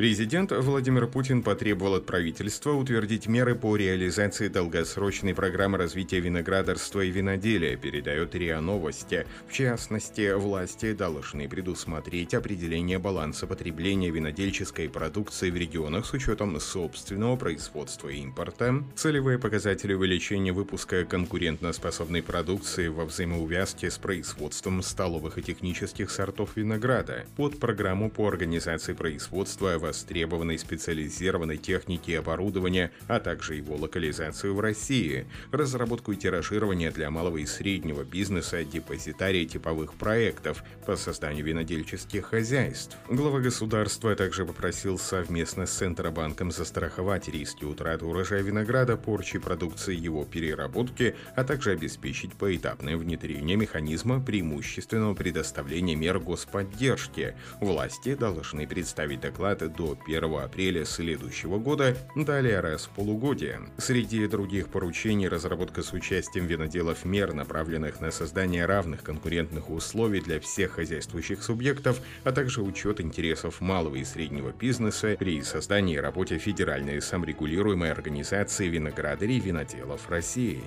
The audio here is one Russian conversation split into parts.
Президент Владимир Путин потребовал от правительства утвердить меры по реализации долгосрочной программы развития виноградарства и виноделия, передает РИА Новости. В частности, власти должны предусмотреть определение баланса потребления винодельческой продукции в регионах с учетом собственного производства и импорта, целевые показатели увеличения выпуска конкурентоспособной продукции во взаимоувязке с производством столовых и технических сортов винограда, под программу по организации производства в востребованной специализированной техники и оборудования, а также его локализацию в России, разработку и тиражирование для малого и среднего бизнеса депозитария типовых проектов по созданию винодельческих хозяйств. Глава государства также попросил совместно с Центробанком застраховать риски утраты урожая винограда, порчи продукции его переработки, а также обеспечить поэтапное внедрение механизма преимущественного предоставления мер господдержки. Власти должны представить доклад до 1 апреля следующего года, далее раз в полугодие. Среди других поручений разработка с участием виноделов мер, направленных на создание равных конкурентных условий для всех хозяйствующих субъектов, а также учет интересов малого и среднего бизнеса при создании и работе федеральной саморегулируемой организации виноградарей и виноделов России.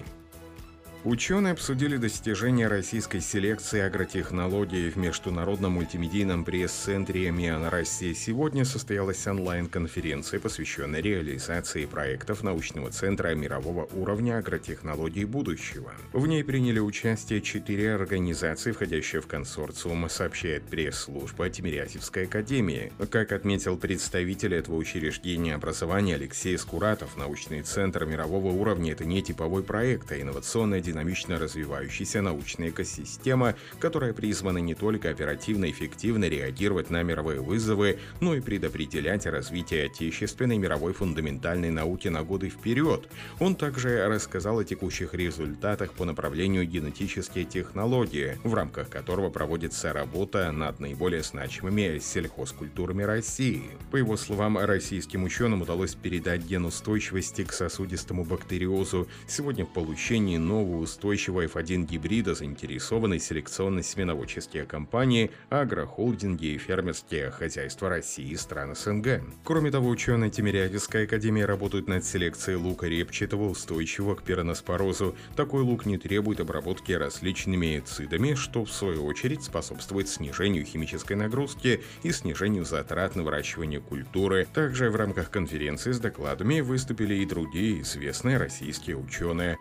Ученые обсудили достижения российской селекции агротехнологий в Международном мультимедийном пресс-центре МИАН России. Сегодня состоялась онлайн-конференция, посвященная реализации проектов научного центра мирового уровня агротехнологий будущего. В ней приняли участие четыре организации, входящие в консорциум, сообщает пресс-служба Тимирязевской академии. Как отметил представитель этого учреждения образования Алексей Скуратов, научный центр мирового уровня – это не типовой проект, а инновационная динамично развивающаяся научная экосистема, которая призвана не только оперативно и эффективно реагировать на мировые вызовы, но и предопределять развитие отечественной мировой фундаментальной науки на годы вперед. Он также рассказал о текущих результатах по направлению генетические технологии, в рамках которого проводится работа над наиболее значимыми сельхозкультурами России. По его словам, российским ученым удалось передать ген устойчивости к сосудистому бактериозу. Сегодня в получении нового устойчивого F1 гибрида заинтересованы селекционно-семеноводческие компании, агрохолдинги и фермерские хозяйства России и стран СНГ. Кроме того, ученые Тимирязевской академии работают над селекцией лука репчатого, устойчивого к пироноспорозу. Такой лук не требует обработки различными цидами, что в свою очередь способствует снижению химической нагрузки и снижению затрат на выращивание культуры. Также в рамках конференции с докладами выступили и другие известные российские ученые.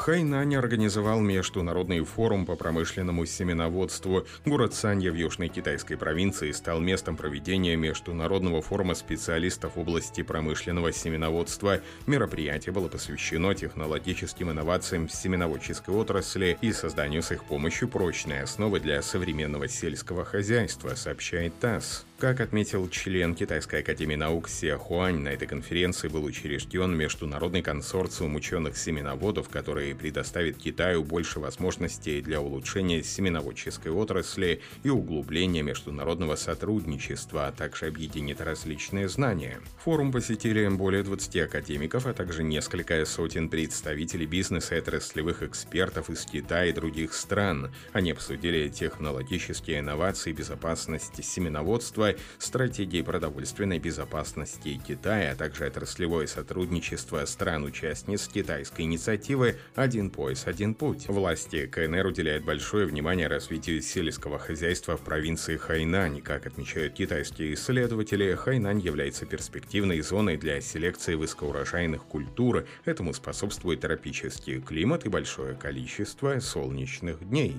Хайнань организовал международный форум по промышленному семеноводству. Город Санья в южной китайской провинции стал местом проведения международного форума специалистов области промышленного семеноводства. Мероприятие было посвящено технологическим инновациям в семеноводческой отрасли и созданию с их помощью прочной основы для современного сельского хозяйства, сообщает ТАСС. Как отметил член Китайской академии наук Ся Хуань, на этой конференции был учрежден международный консорциум ученых-семеноводов, который предоставит Китаю больше возможностей для улучшения семеноводческой отрасли и углубления международного сотрудничества, а также объединит различные знания. Форум посетили более 20 академиков, а также несколько сотен представителей бизнеса и отраслевых экспертов из Китая и других стран. Они обсудили технологические инновации, безопасность семеноводства, стратегии продовольственной безопасности Китая, а также отраслевое сотрудничество стран-участниц китайской инициативы «Один пояс, один путь». Власти КНР уделяют большое внимание развитию сельского хозяйства в провинции Хайнань. Как отмечают китайские исследователи, Хайнань является перспективной зоной для селекции высокоурожайных культур. Этому способствует тропический климат и большое количество солнечных дней.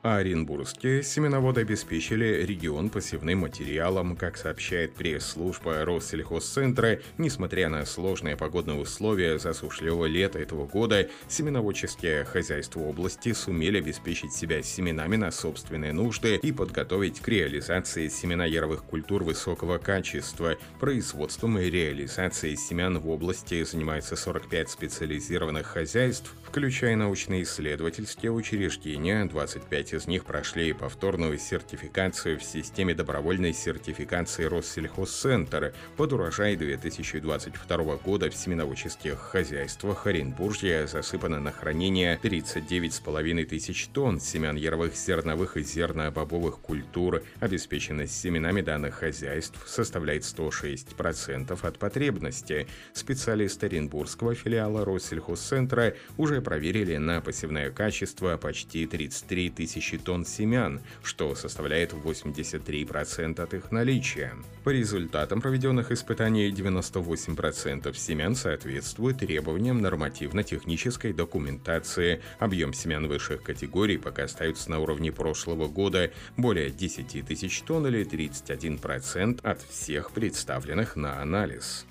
А оренбургские семеноводы обеспечили регион посевным материалом, как сообщает пресс-служба Россельхозцентра, несмотря на сложные погодные условия засушливого лета этого года, семеноводческие хозяйства области сумели обеспечить себя семенами на собственные нужды и подготовить к реализации семенояровых культур высокого качества. Производством и реализацией семян в области занимается 45 специализированных хозяйств, включая научно-исследовательские учреждения, 25 11 из них прошли повторную сертификацию в системе добровольной сертификации Россельхозцентр под урожай 2022 года в семеноводческих хозяйствах Оренбуржья засыпано на хранение 39,5 тысяч тонн семян яровых зерновых и зернобобовых культур. Обеспеченность семенами данных хозяйств составляет 106% от потребности. Специалисты Оренбургского филиала Россельхозцентра уже проверили на посевное качество почти 33 тысячи тонн семян, что составляет 83% от их наличия. По результатам проведенных испытаний 98% семян соответствуют требованиям нормативно-технической документации. Объем семян высших категорий пока остается на уровне прошлого года более 10 тысяч тонн или 31% от всех представленных на анализ.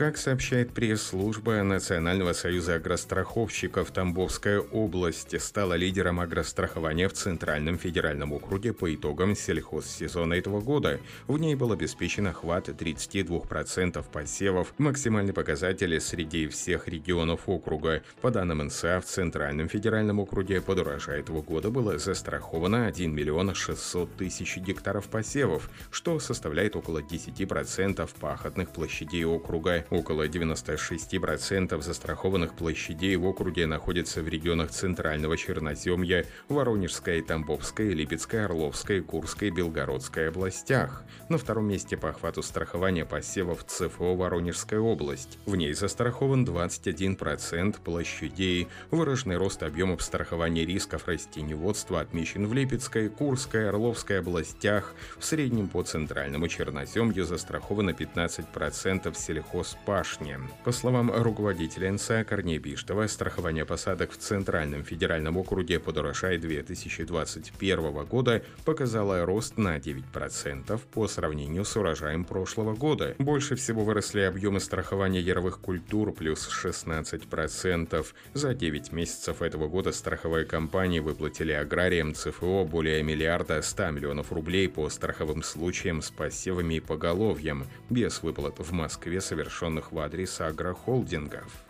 Как сообщает пресс-служба Национального союза агростраховщиков, Тамбовская область стала лидером агрострахования в Центральном федеральном округе по итогам сельхозсезона этого года. В ней был обеспечен охват 32% посевов, максимальный показатель среди всех регионов округа. По данным НСА, в Центральном федеральном округе под урожай этого года было застраховано 1 миллион 600 тысяч гектаров посевов, что составляет около 10% пахотных площадей округа. Около 96% застрахованных площадей в округе находятся в регионах Центрального Черноземья, Воронежской, Тамбовской, Липецкой, Орловской, Курской, Белгородской областях. На втором месте по охвату страхования посевов ЦФО Воронежская область. В ней застрахован 21% площадей. Выраженный рост объемов страхования рисков растениеводства отмечен в Липецкой, Курской, Орловской областях. В среднем по Центральному Черноземью застраховано 15% сельхоз пашни. По словам руководителя НСА Корнея Биштова, страхование посадок в Центральном федеральном округе под урожай 2021 года показало рост на 9% по сравнению с урожаем прошлого года. Больше всего выросли объемы страхования яровых культур плюс 16%. За 9 месяцев этого года страховые компании выплатили аграриям ЦФО более миллиарда 100 миллионов рублей по страховым случаям с посевами и поголовьем. Без выплат в Москве совершен совершенных в адрес агрохолдингов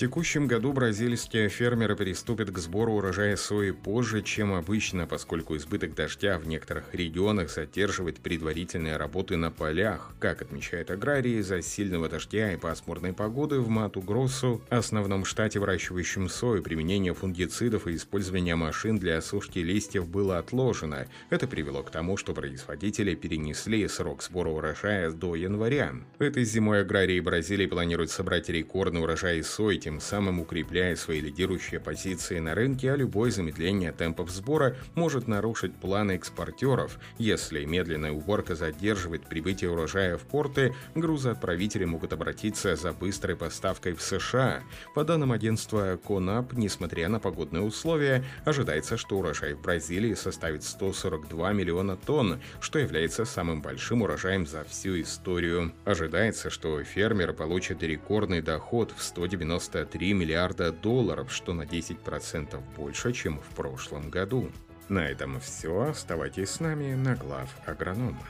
текущем году бразильские фермеры приступят к сбору урожая сои позже, чем обычно, поскольку избыток дождя в некоторых регионах задерживает предварительные работы на полях. Как отмечают аграрии, из-за сильного дождя и пасмурной погоды в Мату-Гроссу, основном штате, выращивающем сою, применение фунгицидов и использование машин для осушки листьев было отложено. Это привело к тому, что производители перенесли срок сбора урожая до января. Этой зимой аграрии Бразилии планируют собрать рекордный урожай сои, тем самым укрепляя свои лидирующие позиции на рынке, а любое замедление темпов сбора может нарушить планы экспортеров. Если медленная уборка задерживает прибытие урожая в порты, грузоотправители могут обратиться за быстрой поставкой в США. По данным агентства Конап, несмотря на погодные условия, ожидается, что урожай в Бразилии составит 142 миллиона тонн, что является самым большим урожаем за всю историю. Ожидается, что фермер получит рекордный доход в 190 3 миллиарда долларов, что на 10% больше, чем в прошлом году. На этом все. Оставайтесь с нами на глав агронома.